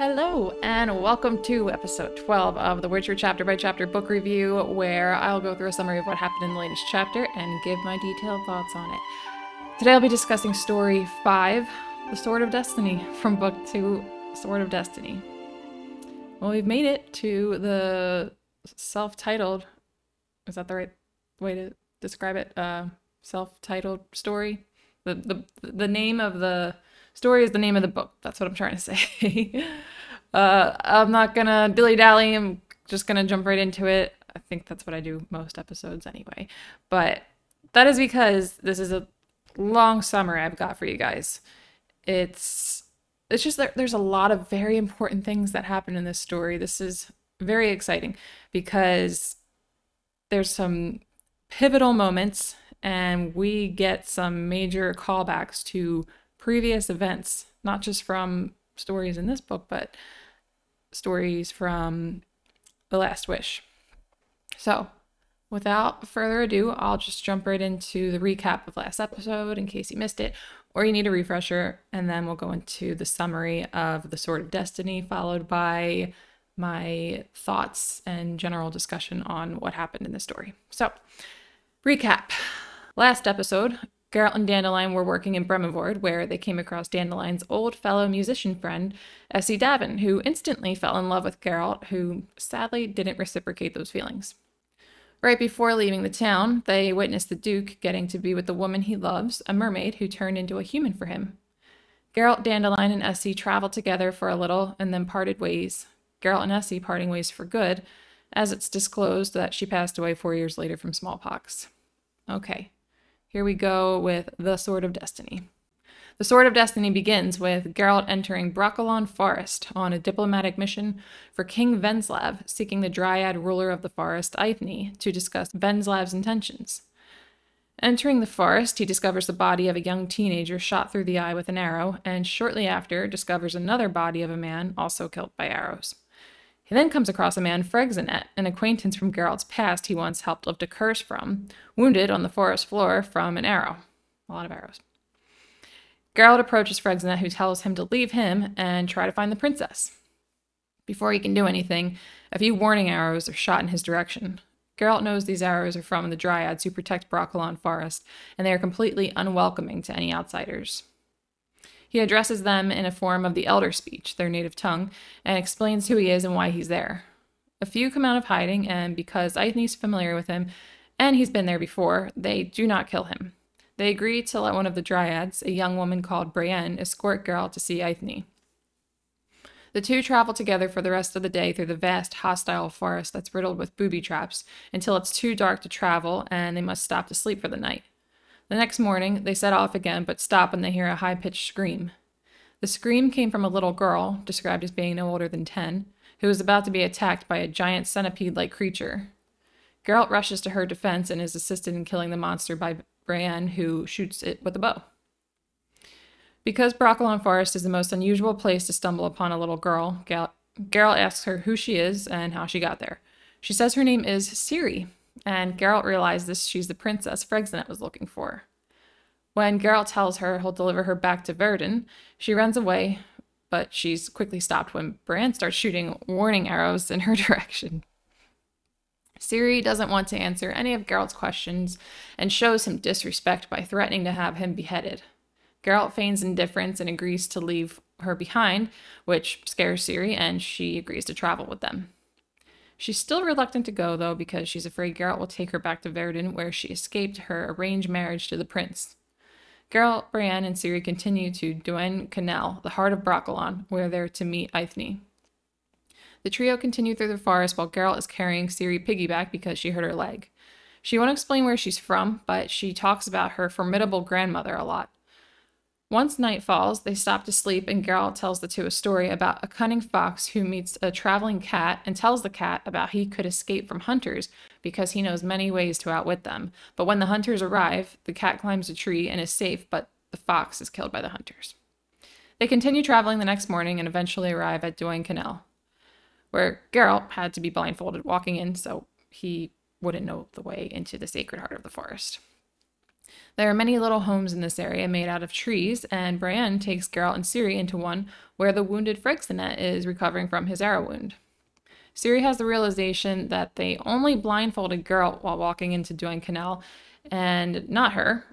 Hello, and welcome to episode 12 of the Witcher chapter by chapter book review, where I'll go through a summary of what happened in the latest chapter and give my detailed thoughts on it. Today I'll be discussing story 5, The Sword of Destiny, from book 2, Sword of Destiny. Well, we've made it to the self titled, is that the right way to describe it? Uh, self titled story? The, the, the name of the story is the name of the book. That's what I'm trying to say. uh, I'm not gonna dilly dally. I'm just gonna jump right into it. I think that's what I do most episodes anyway. But that is because this is a long summary I've got for you guys. It's it's just that there's a lot of very important things that happen in this story. This is very exciting because there's some pivotal moments and we get some major callbacks to previous events, not just from stories in this book, but stories from The Last Wish. So, without further ado, I'll just jump right into the recap of last episode in case you missed it, or you need a refresher, and then we'll go into the summary of The Sword of Destiny, followed by my thoughts and general discussion on what happened in the story. So, recap. Last episode, Geralt and Dandelion were working in Bremervoord, where they came across Dandelion's old fellow musician friend, Essi Daven, who instantly fell in love with Geralt, who sadly didn't reciprocate those feelings. Right before leaving the town, they witnessed the Duke getting to be with the woman he loves, a mermaid who turned into a human for him. Geralt, Dandelion, and Essi traveled together for a little and then parted ways. Geralt and Essi parting ways for good, as it's disclosed that she passed away four years later from smallpox. Okay, here we go with The Sword of Destiny. The Sword of Destiny begins with Geralt entering Brokilon Forest on a diplomatic mission for King Venzlav, seeking the Dryad ruler of the forest, Eithne, to discuss Venzlav's intentions. Entering the forest, he discovers the body of a young teenager shot through the eye with an arrow, and shortly after discovers another body of a man also killed by arrows. He then comes across a man, Freixenet, an acquaintance from Geralt's past he once helped lift a curse from, wounded on the forest floor from an arrow. A lot of arrows. Geralt approaches Freixenet, who tells him to leave him and try to find the princess. Before he can do anything, a few warning arrows are shot in his direction. Geralt knows these arrows are from the Dryads who protect Brokilon Forest, and they are completely unwelcoming to any outsiders. He addresses them in a form of the Elder speech, their native tongue, and explains who he is and why he's there. A few come out of hiding, and because Eithne's familiar with him and he's been there before, they do not kill him. They agree to let one of the Dryads, a young woman called Braenn, escort Geralt to see Eithne. The two travel together for the rest of the day through the vast, hostile forest that's riddled with booby traps until it's too dark to travel and they must stop to sleep for the night. The next morning, they set off again, but stop when they hear a high pitched scream. The scream came from a little girl, described as being no older than 10, who was about to be attacked by a giant centipede like creature. Geralt rushes to her defense and is assisted in killing the monster by Braenn, who shoots it with a bow. Because Brokilon Forest is the most unusual place to stumble upon a little girl, Geralt asks her who she is and how she got there. She says her name is Ciri, and Geralt realizes she's the princess Freixenet was looking for. When Geralt tells her he'll deliver her back to Verden, she runs away, but she's quickly stopped when Braenn starts shooting warning arrows in her direction. Ciri doesn't want to answer any of Geralt's questions and shows him disrespect by threatening to have him beheaded. Geralt feigns indifference and agrees to leave her behind, which scares Ciri, and she agrees to travel with them. She's still reluctant to go, though, because she's afraid Geralt will take her back to Verden, where she escaped her arranged marriage to the prince. Geralt, Braenn, and Ciri continue to Duén Canell, the heart of Brokilon, where they're to meet Eithne. The trio continue through the forest while Geralt is carrying Ciri piggyback because she hurt her leg. She won't explain where she's from, but she talks about her formidable grandmother a lot. Once night falls, they stop to sleep, and Geralt tells the two a story about a cunning fox who meets a traveling cat and tells the cat about he could escape from hunters because he knows many ways to outwit them. But when the hunters arrive, the cat climbs a tree and is safe, but the fox is killed by the hunters. They continue traveling the next morning and eventually arrive at Duén Canell, where Geralt had to be blindfolded walking in so he wouldn't know the way into the sacred heart of the forest. There are many little homes in this area made out of trees, and Braenn takes Geralt and Ciri into one where the wounded Freixenet is recovering from his arrow wound. Ciri has the realization that they only blindfolded Geralt while walking into Duén Canell, and not her,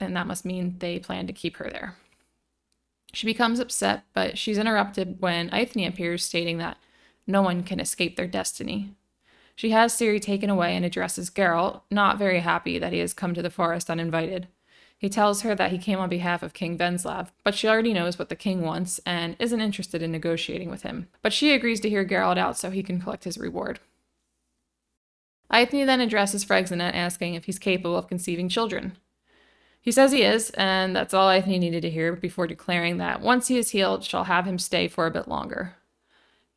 and that must mean they plan to keep her there. She becomes upset, but she's interrupted when Eithne appears, stating that no one can escape their destiny. She has Ciri taken away and addresses Geralt, not very happy that he has come to the forest uninvited. He tells her that he came on behalf of King Venzlav, but she already knows what the king wants and isn't interested in negotiating with him. But she agrees to hear Geralt out so he can collect his reward. Eithne then addresses Freixenet, asking if he's capable of conceiving children. He says he is, and that's all Eithne needed to hear before declaring that once he is healed, she'll have him stay for a bit longer.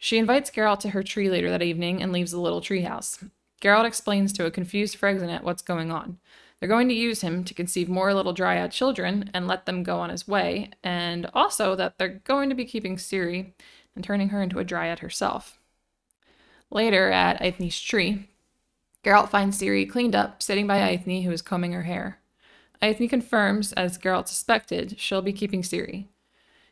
She invites Geralt to her tree later that evening and leaves the little treehouse. Geralt explains to a confused Freixenet what's going on. They're going to use him to conceive more little dryad children and let them go on his way, and also that they're going to be keeping Ciri and turning her into a dryad herself. Later, at Eithne's tree, Geralt finds Ciri cleaned up, sitting by Eithne, who is combing her hair. Eithne confirms, as Geralt suspected, she'll be keeping Ciri.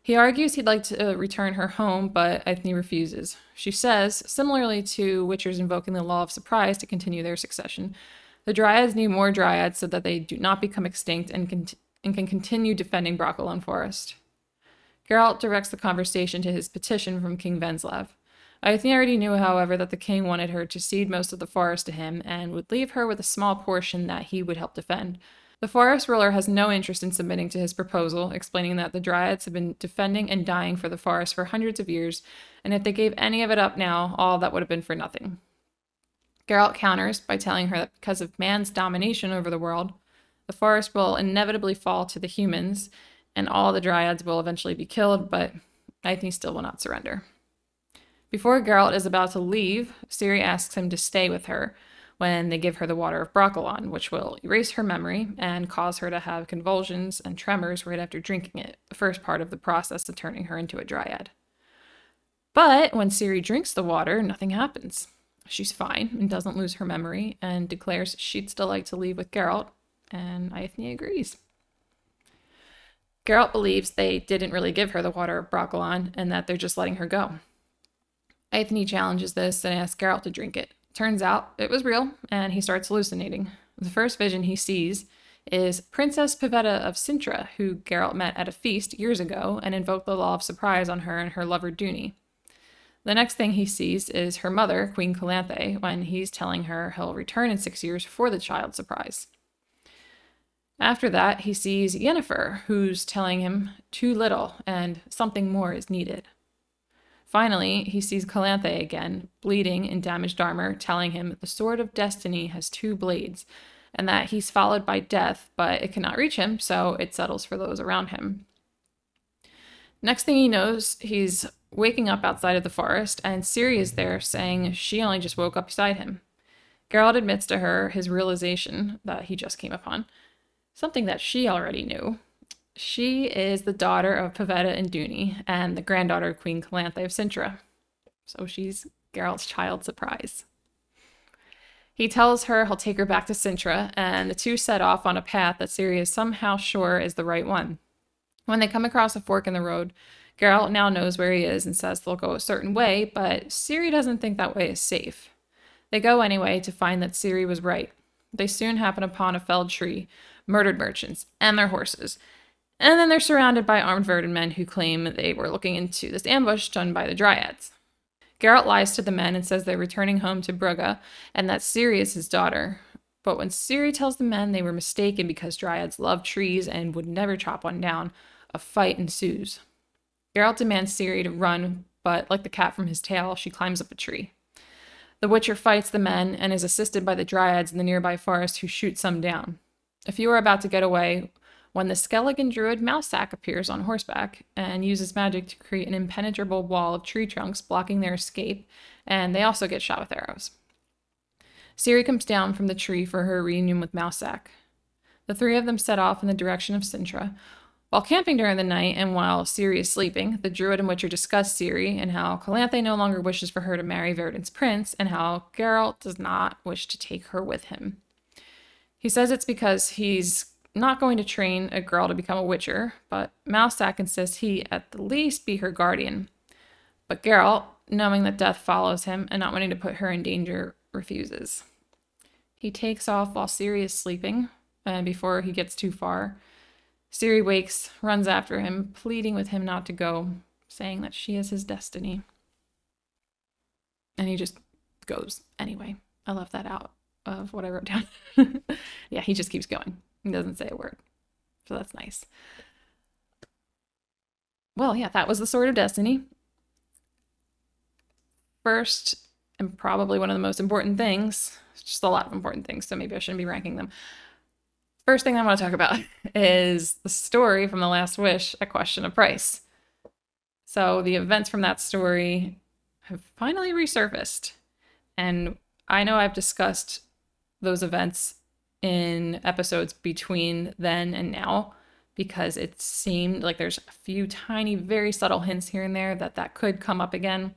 He argues he'd like to uh, return her home, but Eithne refuses. She says, similarly to Witchers invoking the law of surprise to continue their succession, the Dryads need more Dryads so that they do not become extinct and, and can continue defending Brokilon Forest. Geralt directs the conversation to his petition from King Venzlav. Eithne already knew, however, that the king wanted her to cede most of the forest to him and would leave her with a small portion that he would help defend. The forest ruler has no interest in submitting to his proposal, explaining that the Dryads have been defending and dying for the forest for hundreds of years, and if they gave any of it up now, all that would have been for nothing. Geralt counters by telling her that because of man's domination over the world, the forest will inevitably fall to the humans, and all the Dryads will eventually be killed, but Eithne still will not surrender. Before Geralt is about to leave, Ciri asks him to stay with her, when they give her the water of Brokilon, which will erase her memory and cause her to have convulsions and tremors right after drinking it, the first part of the process of turning her into a dryad. But when Ciri drinks the water, nothing happens. She's fine and doesn't lose her memory and declares she'd still like to leave with Geralt, and Eithne agrees. Geralt believes they didn't really give her the water of Brokilon and that they're just letting her go. Eithne challenges this and asks Geralt to drink it, Turns out it was real, and he starts hallucinating. The first vision he sees is Princess Pavetta of Cintra, who Geralt met at a feast years ago and invoked the law of surprise on her and her lover Duny. The next thing he sees is her mother, Queen Calanthe, when he's telling her he'll return in six years for the child surprise. After that, he sees Yennefer, who's telling him too little and something more is needed. Finally, he sees Calanthe again, bleeding in damaged armor, telling him the Sword of Destiny has two blades, and that he's followed by death, but it cannot reach him, so it settles for those around him. Next thing he knows, he's waking up outside of the forest, and Ciri is there saying she only just woke up beside him. Geralt admits to her his realization that he just came upon, something that she already knew, she is the daughter of Pavetta and Duny and the granddaughter of Queen Calanthe of Cintra. So she's Geralt's child surprise. He tells her he'll take her back to Cintra, and the two set off on a path that Ciri is somehow sure is the right one. When they come across a fork in the road, Geralt now knows where he is and says they'll go a certain way, but Ciri doesn't think that way is safe. They go anyway to find that Ciri was right. They soon happen upon a felled tree, murdered merchants, and their horses, and then they're surrounded by armed Verden men who claim they were looking into this ambush done by the Dryads. Geralt lies to the men and says they're returning home to Brugge and that Ciri is his daughter. But when Ciri tells the men they were mistaken because Dryads love trees and would never chop one down, a fight ensues. Geralt demands Ciri to run, but like the cat from his tale, she climbs up a tree. The Witcher fights the men and is assisted by the Dryads in the nearby forest who shoot some down. A few are about to get away when the Skelligen druid Mousesack appears on horseback and uses magic to create an impenetrable wall of tree trunks blocking their escape, and they also get shot with arrows. Ciri comes down from the tree for her reunion with Mousesack. The three of them set off in the direction of Cintra. While camping during the night and while Ciri is sleeping, the druid and Witcher discuss Ciri and how Calanthe no longer wishes for her to marry Verden's prince and how Geralt does not wish to take her with him. He says it's because he's not going to train a girl to become a witcher, but Mousesack insists he at the least be her guardian. But Geralt, knowing that death follows him and not wanting to put her in danger, refuses. He takes off while Ciri is sleeping, and before he gets too far, Ciri wakes, runs after him, pleading with him not to go, saying that she is his destiny. And he just goes anyway. I left that out of what I wrote down. yeah, he just keeps going. He doesn't say a word. So that's nice. Well, yeah, that was the Sword of Destiny. First, and probably one of the most important things, just a lot of important things, so maybe I shouldn't be ranking them. First thing I want to talk about is the story from The Last Wish, A Question of Price. So the events from that story have finally resurfaced. And I know I've discussed those events in episodes between then and now because it seemed like there's a few tiny, very subtle hints here and there that that could come up again,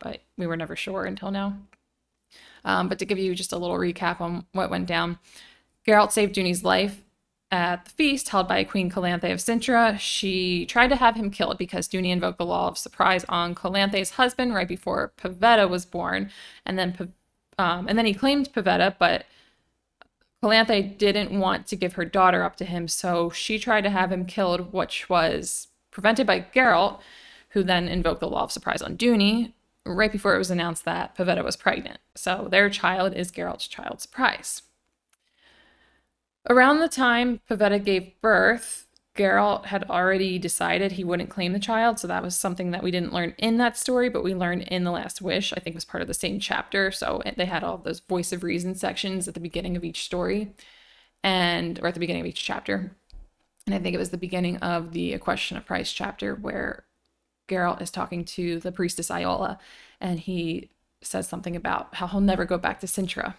but we were never sure until now. Um, but to give you just a little recap on what went down, Geralt saved Duny's life at the feast held by Queen Calanthe of Cintra. She tried to have him killed because Duny invoked the law of surprise on Calanthe's husband right before Pavetta was born, and then um, and then he claimed Pavetta, but Calanthe didn't want to give her daughter up to him, so she tried to have him killed, which was prevented by Geralt, who then invoked the law of surprise on Duny right before it was announced that Pavetta was pregnant. So their child is Geralt's child surprise. Around the time Pavetta gave birth, Geralt had already decided he wouldn't claim the child, so that was something that we didn't learn in that story, but we learned in The Last Wish. I think was part of the same chapter. So they had all those voice of reason sections at the beginning of each story, and or at the beginning of each chapter. And I think it was the beginning of the A Question of Price chapter where Geralt is talking to the priestess Iola, and he says something about how he'll never go back to Cintra.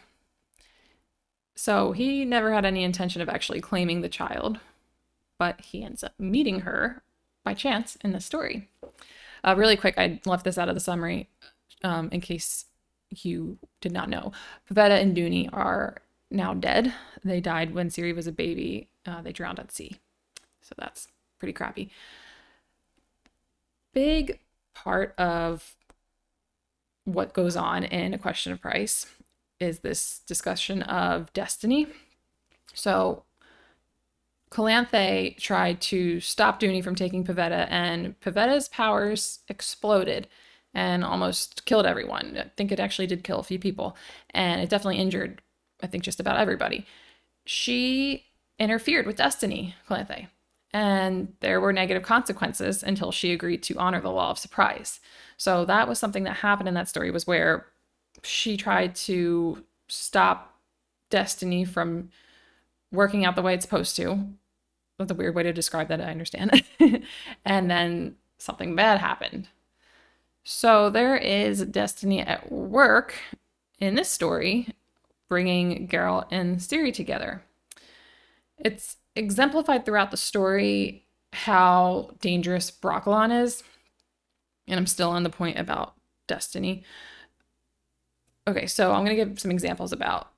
So he never had any intention of actually claiming the child, but he ends up meeting her by chance in the story. Uh, really quick, I left this out of the summary um, in case you did not know. Pavetta and Duny are now dead. They died when Ciri was a baby. Uh, they drowned at sea. So that's pretty crappy. Big part of what goes on in A Question of Price is this discussion of destiny. So Calanthe tried to stop Duny from taking Pavetta, and Pavetta's powers exploded and almost killed everyone. I think it actually did kill a few people, and it definitely injured, I think, just about everybody. She interfered with destiny, Calanthe, and there were negative consequences until she agreed to honor the law of surprise. So that was something that happened in that story was where she tried to stop destiny from working out the way it's supposed to. That's a weird way to describe that, I understand. and then something bad happened. So there is destiny at work in this story, bringing Geralt and Ciri together. It's exemplified throughout the story how dangerous Brokilon is. And I'm still on the point about destiny. Okay, so I'm going to give some examples about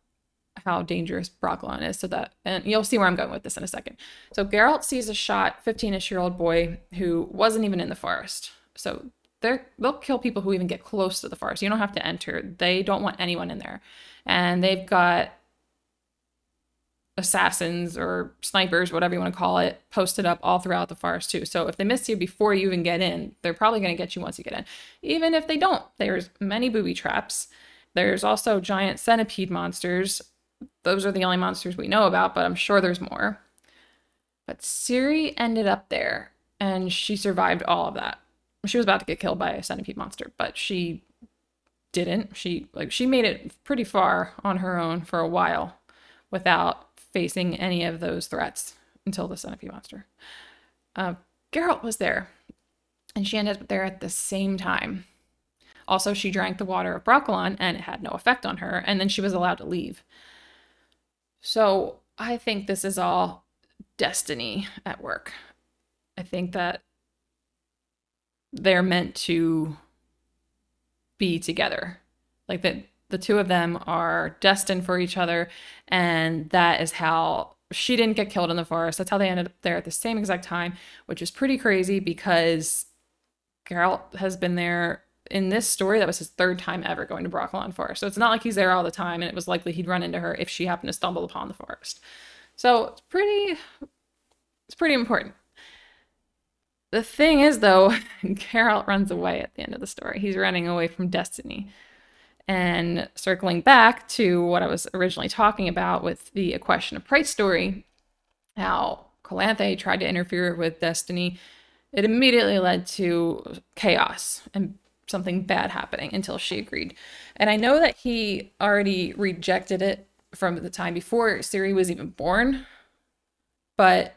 how dangerous Brokilon is so that and you'll see where I'm going with this in a second. So Geralt sees a shot 15ish year old boy who wasn't even in the forest. So they're they'll kill people who even get close to the forest. You don't have to enter. They don't want anyone in there. And they've got assassins or snipers, whatever you want to call it, posted up all throughout the forest too. So if they miss you before you even get in, they're probably going to get you once you get in. Even if they don't, there's many booby traps. There's also giant centipede monsters those are the only monsters we know about, but I'm sure there's more. But Ciri ended up there and she survived all of that. She was about to get killed by a centipede monster, but she didn't. She like she made it pretty far on her own for a while without facing any of those threats until the centipede monster. Uh, Geralt was there, and she ended up there at the same time. Also, she drank the water of Brokilon, and it had no effect on her, and then she was allowed to leave. So I think this is all destiny at work. I think that they're meant to be together. Like that the two of them are destined for each other and that is how she didn't get killed in the forest. That's how they ended up there at the same exact time, which is pretty crazy because Geralt has been there in this story. That was his third time ever going to Brokilon Forest. So it's not like he's there all the time, and it was likely he'd run into her if she happened to stumble upon the forest. So it's pretty, it's pretty important. The thing is, though, Geralt runs away at the end of the story. He's running away from destiny. And circling back to what I was originally talking about with the A Question of Price story, how Calanthe tried to interfere with destiny, it immediately led to chaos and something bad happening until she agreed. And I know that he already rejected it from the time before Ciri was even born, but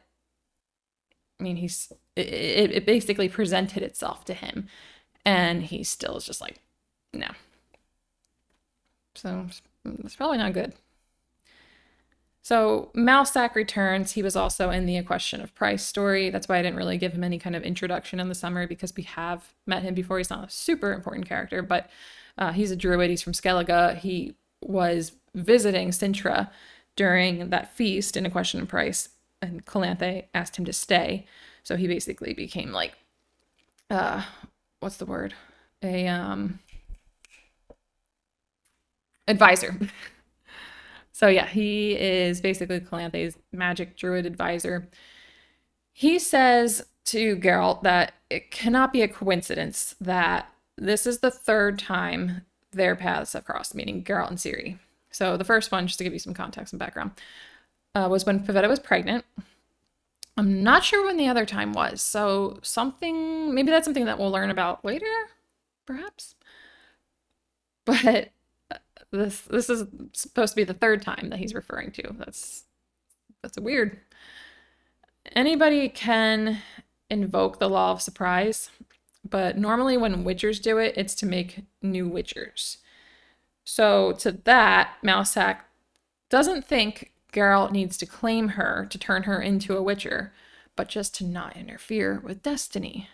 I mean, he's it, it basically presented itself to him, and he still is just like, no. So it's probably not good. So Mousesack returns. He was also in the A Question of Price story. That's why I didn't really give him any kind of introduction in the summary because we have met him before. He's not a super important character, but uh, he's a druid. He's from Skellige. He was visiting Cintra during that feast in A Question of Price, and Calanthe asked him to stay. So he basically became like, uh, what's the word? A um advisor. so yeah, he is basically Calanthe's magic druid advisor. He says to Geralt that it cannot be a coincidence that this is the third time their paths have crossed, meaning Geralt and Ciri. So the first one, just to give you some context and background, uh, was when Pavetta was pregnant. I'm not sure when the other time was. So something, maybe that's something that we'll learn about later, perhaps. But this this is supposed to be the third time that he's referring to. That's that's weird. Anybody can invoke the law of surprise, but normally when witchers do it, it's to make new witchers. So to that, Mousesack doesn't think Geralt needs to claim her to turn her into a witcher, but just to not interfere with destiny.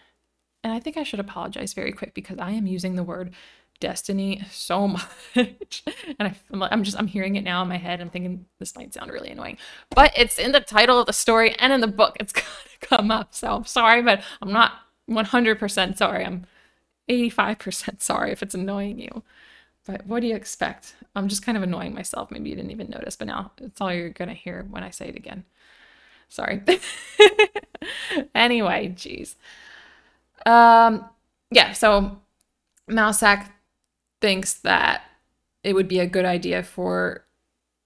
And I think I should apologize very quick because I am using the word destiny so much. And I, am just i'm hearing it now in my head. I'm thinking this might sound really annoying but it's in the title of the story and in the book. It's gonna come up. So i'm sorry but i'm not 100% sorry. I'm 85% sorry if it's annoying you. But what do you expect? I'm just kind of annoying myself. Maybe you didn't even notice but now it's all you're gonna hear when i say it again. Sorry. Anyway jeez um yeah so Mousesack thinks that it would be a good idea for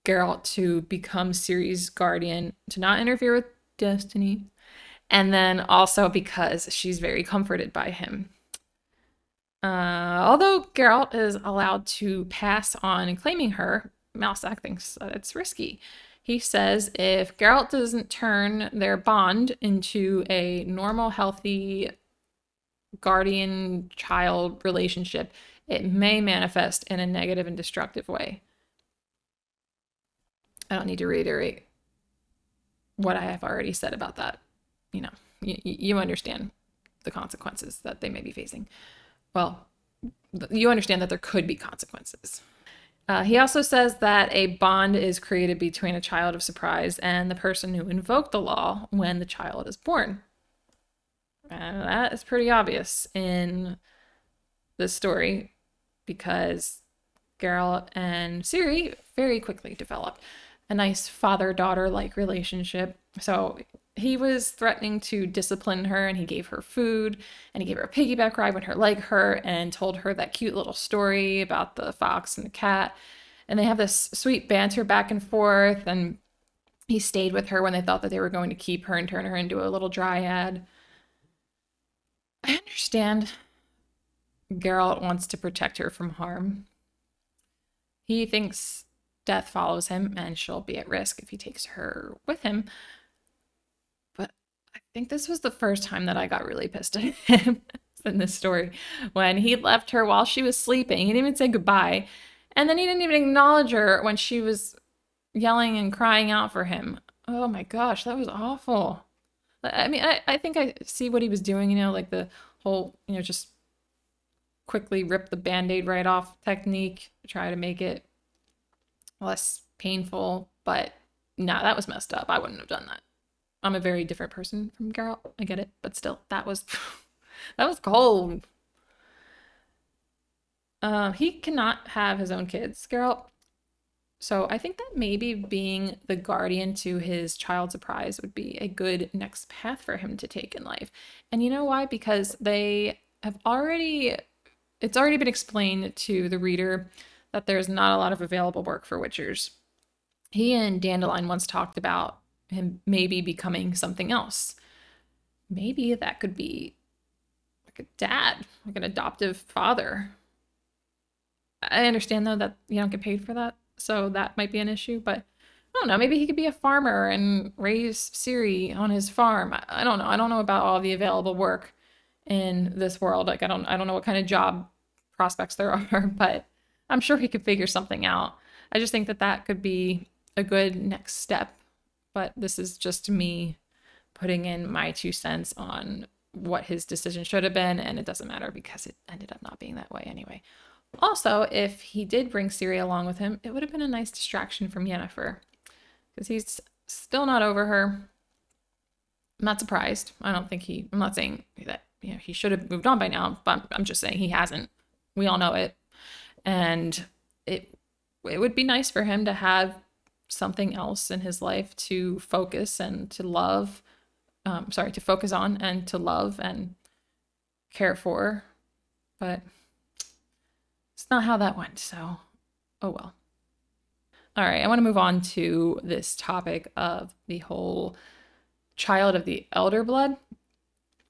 Geralt to become Ciri's guardian, to not interfere with destiny, and then also because she's very comforted by him. Uh, although Geralt is allowed to pass on claiming her, Mousesack thinks that it's risky. He says if Geralt doesn't turn their bond into a normal, healthy guardian child relationship, it may manifest in a negative and destructive way. I don't need to reiterate what I have already said about that. You know, you, you understand the consequences that they may be facing. Well, you understand that there could be consequences. Uh, he also says that a bond is created between a child of surprise and the person who invoked the law when the child is born. And that is pretty obvious in the story because Geralt and Ciri very quickly developed a nice father daughter like relationship. So he was threatening to discipline her and he gave her food and he gave her a piggyback ride when her leg hurt and told her that cute little story about the fox and the cat. And they have this sweet banter back and forth and he stayed with her when they thought that they were going to keep her and turn her into a little dryad. I understand Geralt wants to protect her from harm. He thinks death follows him and she'll be at risk if he takes her with him. But I think this was the first time that I got really pissed at him in this story. When he left her while she was sleeping, he didn't even say goodbye. And then he didn't even acknowledge her when she was yelling and crying out for him. Oh my gosh, that was awful. I mean, I, I think I see what he was doing, you know, like the whole, you know, just quickly rip the band-aid right off technique try to make it less painful but nah, that was messed up. I wouldn't have done that. I'm a very different person from Geralt. I get it, but still, that was that was cold. Um, he cannot have his own kids, Geralt. So I think that maybe being the guardian to his child surprise would be a good next path for him to take in life. And you know why? Because they have already it's already been explained to the reader that there's not a lot of available work for witchers. He and Dandelion once talked about him maybe becoming something else. Maybe that could be like a dad, like an adoptive father. I understand though that you don't get paid for that, so that might be an issue, but I don't know, maybe he could be a farmer and raise Ciri on his farm. I don't know. I don't know about all the available work in this world. Like I don't I don't know what kind of job prospects there are, but I'm sure he could figure something out. I just think that that could be a good next step. But this is just me putting in my two cents on what his decision should have been, and it doesn't matter because it ended up not being that way anyway. Also, if he did bring Ciri along with him, it would have been a nice distraction from Yennefer because he's still not over her. I'm not surprised. I don't think he, I'm not saying that you know, he should have moved on by now, but I'm just saying he hasn't. We all know it. And it it would be nice for him to have something else in his life to focus and to love um, sorry to focus on and to love and care for. But it's not how that went so oh well. All right i want to move on to this topic of the whole child of the elder blood.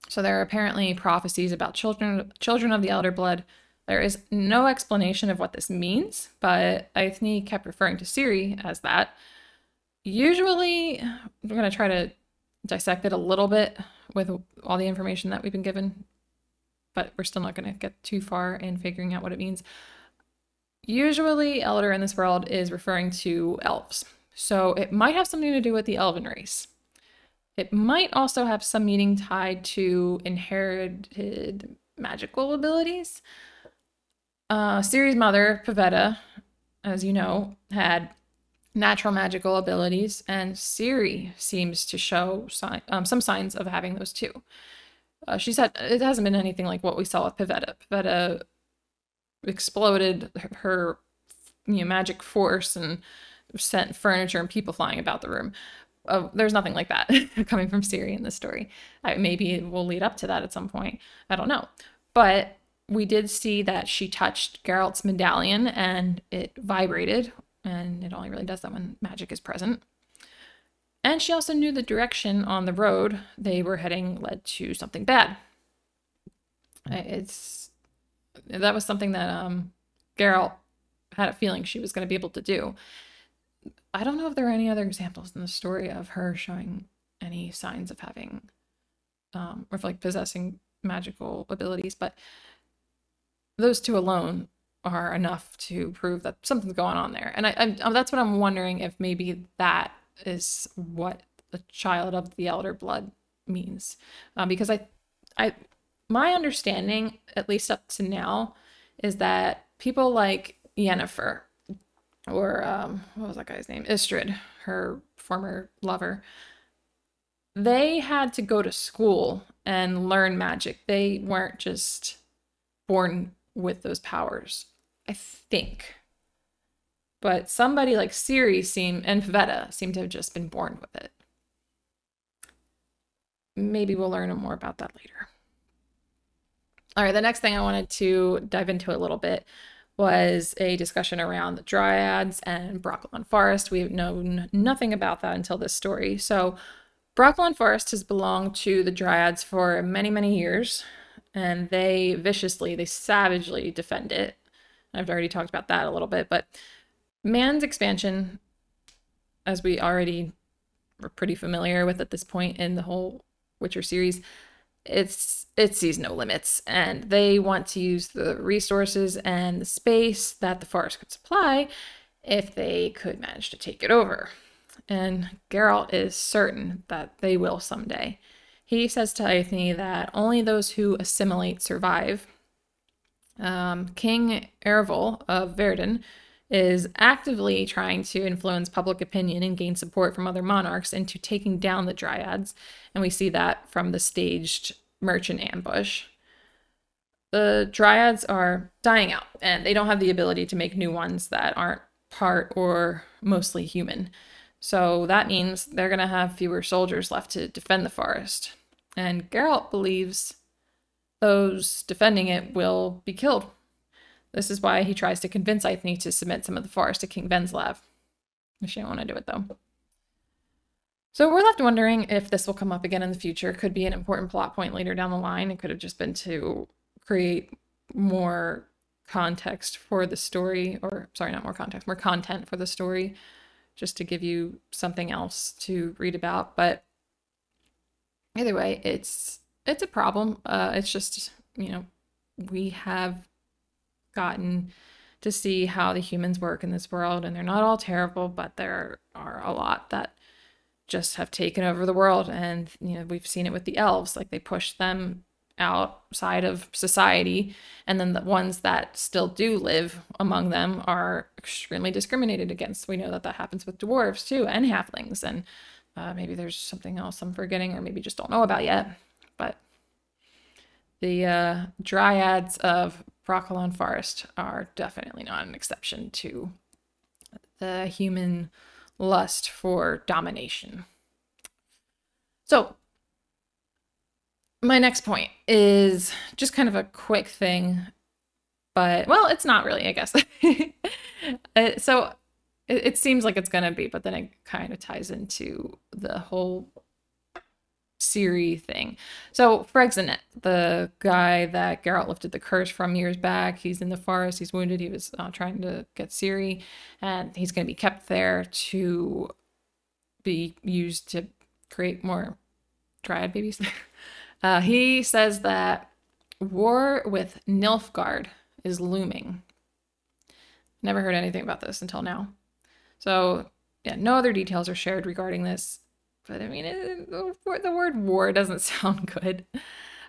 So there are apparently prophecies about children children of the elder blood there is no explanation of what this means, but Eithne kept referring to Ciri as that. Usually, we're going to try to dissect it a little bit with all the information that we've been given, but we're still not going to get too far in figuring out what it means. Usually, Elder in this world is referring to elves, so it might have something to do with the elven race. It might also have some meaning tied to inherited magical abilities. Uh, mother, Pavetta, as you know, had natural magical abilities, and Ciri seems to show si- um, some signs of having those too. Uh, she said it hasn't been anything like what we saw with Pavetta. Pavetta exploded her you know, magic force and sent furniture and people flying about the room. Uh, there's nothing like that coming from Ciri in this story. I, maybe it will lead up to that at some point. I don't know. But we did see that she touched Geralt's medallion and it vibrated, and it only really does that when magic is present. And she also knew the direction on the road they were heading led to something bad. It's that was something that um Geralt had a feeling she was going to be able to do. I don't know if there are any other examples in the story of her showing any signs of having um or like possessing magical abilities, but those two alone are enough to prove that something's going on there. And I, I um, that's what I'm wondering if maybe that is what the child of the elder blood means, um, because I, I, my understanding, at least up to now, is that people like Yennefer, or um, what was that guy's name, Istredd, her former lover, they had to go to school and learn magic. They weren't just born with those powers. I think. But somebody like Ciri seem and Pavetta seem to have just been born with it. Maybe we'll learn more about that later. All right, the next thing I wanted to dive into a little bit was a discussion around the Dryads and Brokilon Forest. We've known nothing about that until this story. So, Brokilon Forest has belonged to the Dryads for many, many years and they viciously, they savagely defend it. I've already talked about that a little bit, but man's expansion, as we already were pretty familiar with at this point in the whole Witcher series, it's it sees no limits, and they want to use the resources and the space that the forest could supply if they could manage to take it over. And Geralt is certain that they will someday. He says to Eithne that only those who assimilate survive. Um, King Ervyll of Verden is actively trying to influence public opinion and gain support from other monarchs into taking down the Dryads. And we see that from the staged merchant ambush. The Dryads are dying out, and they don't have the ability to make new ones that aren't part or mostly human. So that means they're going to have fewer soldiers left to defend the forest. And Geralt believes those defending it will be killed this is why he tries to convince Eithne to submit some of the forest to King Venzlav. She don't want to do it though. So we're left wondering if this will come up again in the future. Could be an important plot point later down the line. It could have just been to create more context for the story, or sorry, not more context, more content for the story, just to give you something else to read about. But either way, it's it's a problem. Uh, it's just you know we have gotten to see how the humans work in this world and they're not all terrible but there are a lot that just have taken over the world. And you know we've seen it with the elves. Like they push them outside of society and then the ones that still do live among them are extremely discriminated against. We know that that happens with dwarves too and halflings and uh, maybe there's something else i'm forgetting or maybe just don't know about yet but the uh, dryads of Brokilon Forest are definitely not an exception to the human lust for domination. So, my next point is just kind of a quick thing, but well, it's not really, I guess. Uh, so, it, it seems like it's going to be, but then it kind of ties into the whole Ciri thing. So Freixenet, the guy that Geralt lifted the curse from years back, he's in the forest. He's wounded. He was uh, trying to get Ciri, and he's going to be kept there to be used to create more dryad babies. uh, he says that war with Nilfgaard is looming. Never heard anything about this until now. So yeah, no other details are shared regarding this. But I mean, it, the word war doesn't sound good.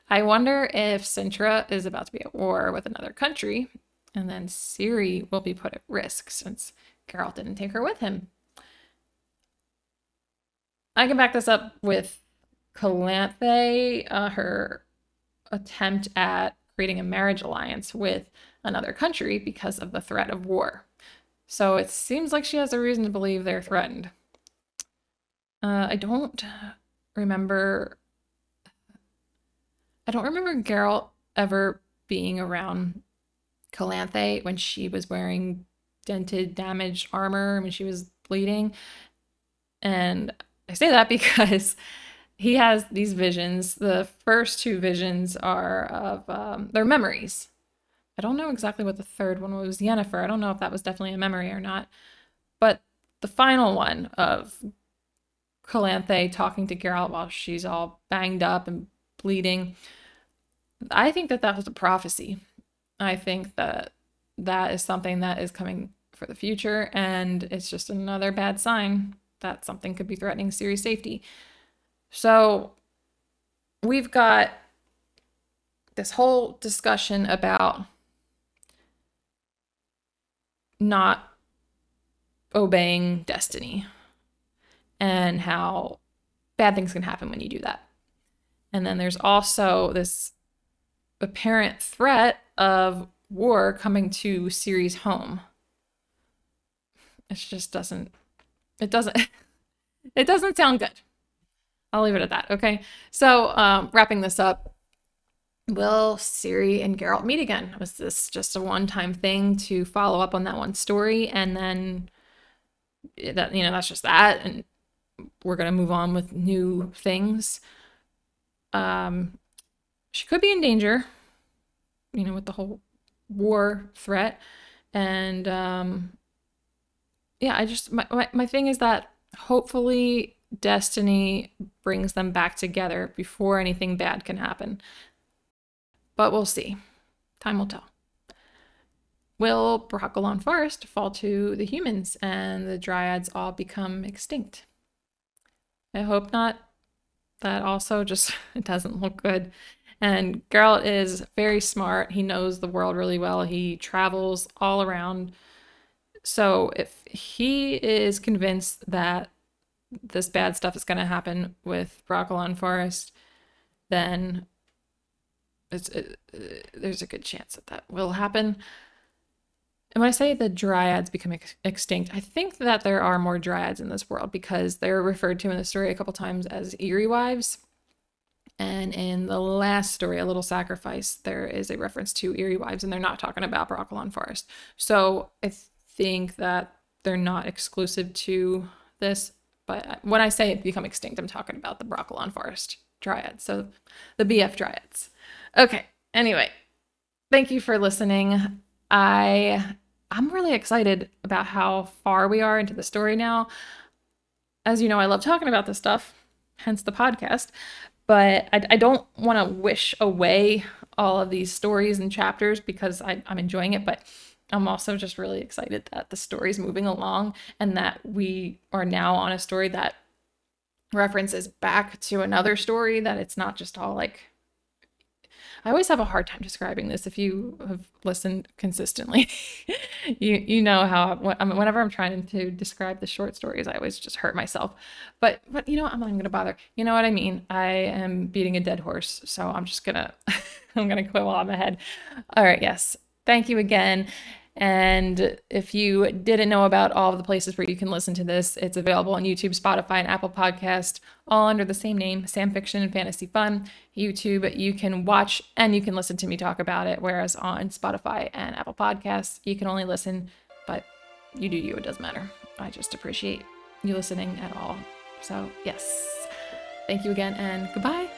I wonder if Cintra is about to be at war with another country, and then Ciri will be put at risk since Geralt didn't take her with him. I can back this up with Calanthe, uh, her attempt at creating a marriage alliance with another country because of the threat of war. So it seems like she has a reason to believe they're threatened. Uh, I don't remember. I don't remember Geralt ever being around Calanthe when she was wearing dented, damaged armor when she was bleeding. And I say that because he has these visions. The first two visions are of um, their memories. I don't know exactly what the third one was. Yennefer. I don't know if that was definitely a memory or not. But the final one of Calanthe talking to Geralt while she's all banged up and bleeding. I think that that was a prophecy. I think that that is something that is coming for the future, and it's just another bad sign that something could be threatening Ciri's safety. So we've got this whole discussion about not obeying destiny and how bad things can happen when you do that. And then there's also this apparent threat of war coming to Ciri's home. It just doesn't it doesn't it doesn't sound good. I'll leave it at that. Okay. So um, wrapping this up, will Ciri and Geralt meet again? Was this just a one-time thing to follow up on that one story and then that you know that's just that and we're going to move on with new things. Um, she could be in danger, you know, with the whole war threat. And um, yeah, I just, my, my, my thing is that hopefully destiny brings them back together before anything bad can happen. But we'll see. Time will tell. Will Brokilon Forest fall to the humans and the dryads all become extinct? I hope not. That also just it doesn't look good. And Geralt is very smart. He knows the world really well. He travels all around So if he is convinced that this bad stuff is going to happen with Brokilon Forest, then it's, it, it, there's a good chance that that will happen. And when I say the dryads become ex- extinct, I think that there are more dryads in this world because they're referred to in the story a couple times as eerie wives. And in the last story, A Little Sacrifice, there is a reference to eerie wives, and they're not talking about Brokilon Forest. So I think that they're not exclusive to this. But when I say become extinct, I'm talking about the Brokilon Forest dryads. So the BF dryads. Okay. Anyway, thank you for listening. I I'm really excited about how far we are into the story now. As you know, I love talking about this stuff, hence the podcast. But I, I don't want to wish away all of these stories and chapters because I, I'm enjoying it. But I'm also just really excited that the story's moving along and that we are now on a story that references back to another story, that it's not just all like I always have a hard time describing this. If you have listened consistently, you you know how whenever I'm trying to describe the short stories, I always just hurt myself. But but you know what? I'm not even gonna bother. You know what I mean? I am beating a dead horse, so I'm just gonna I'm gonna quit while I'm ahead. All right. Yes. Thank you again. And if you didn't know about all of the places where you can listen to this, it's available on YouTube, Spotify, and Apple Podcast, all under the same name, Sam Fiction and Fantasy Fun. YouTube, you can watch and you can listen to me talk about it, whereas on Spotify and Apple Podcasts, you can only listen, but you do you, it doesn't matter. I just appreciate you listening at all. So, yes, thank you again and goodbye.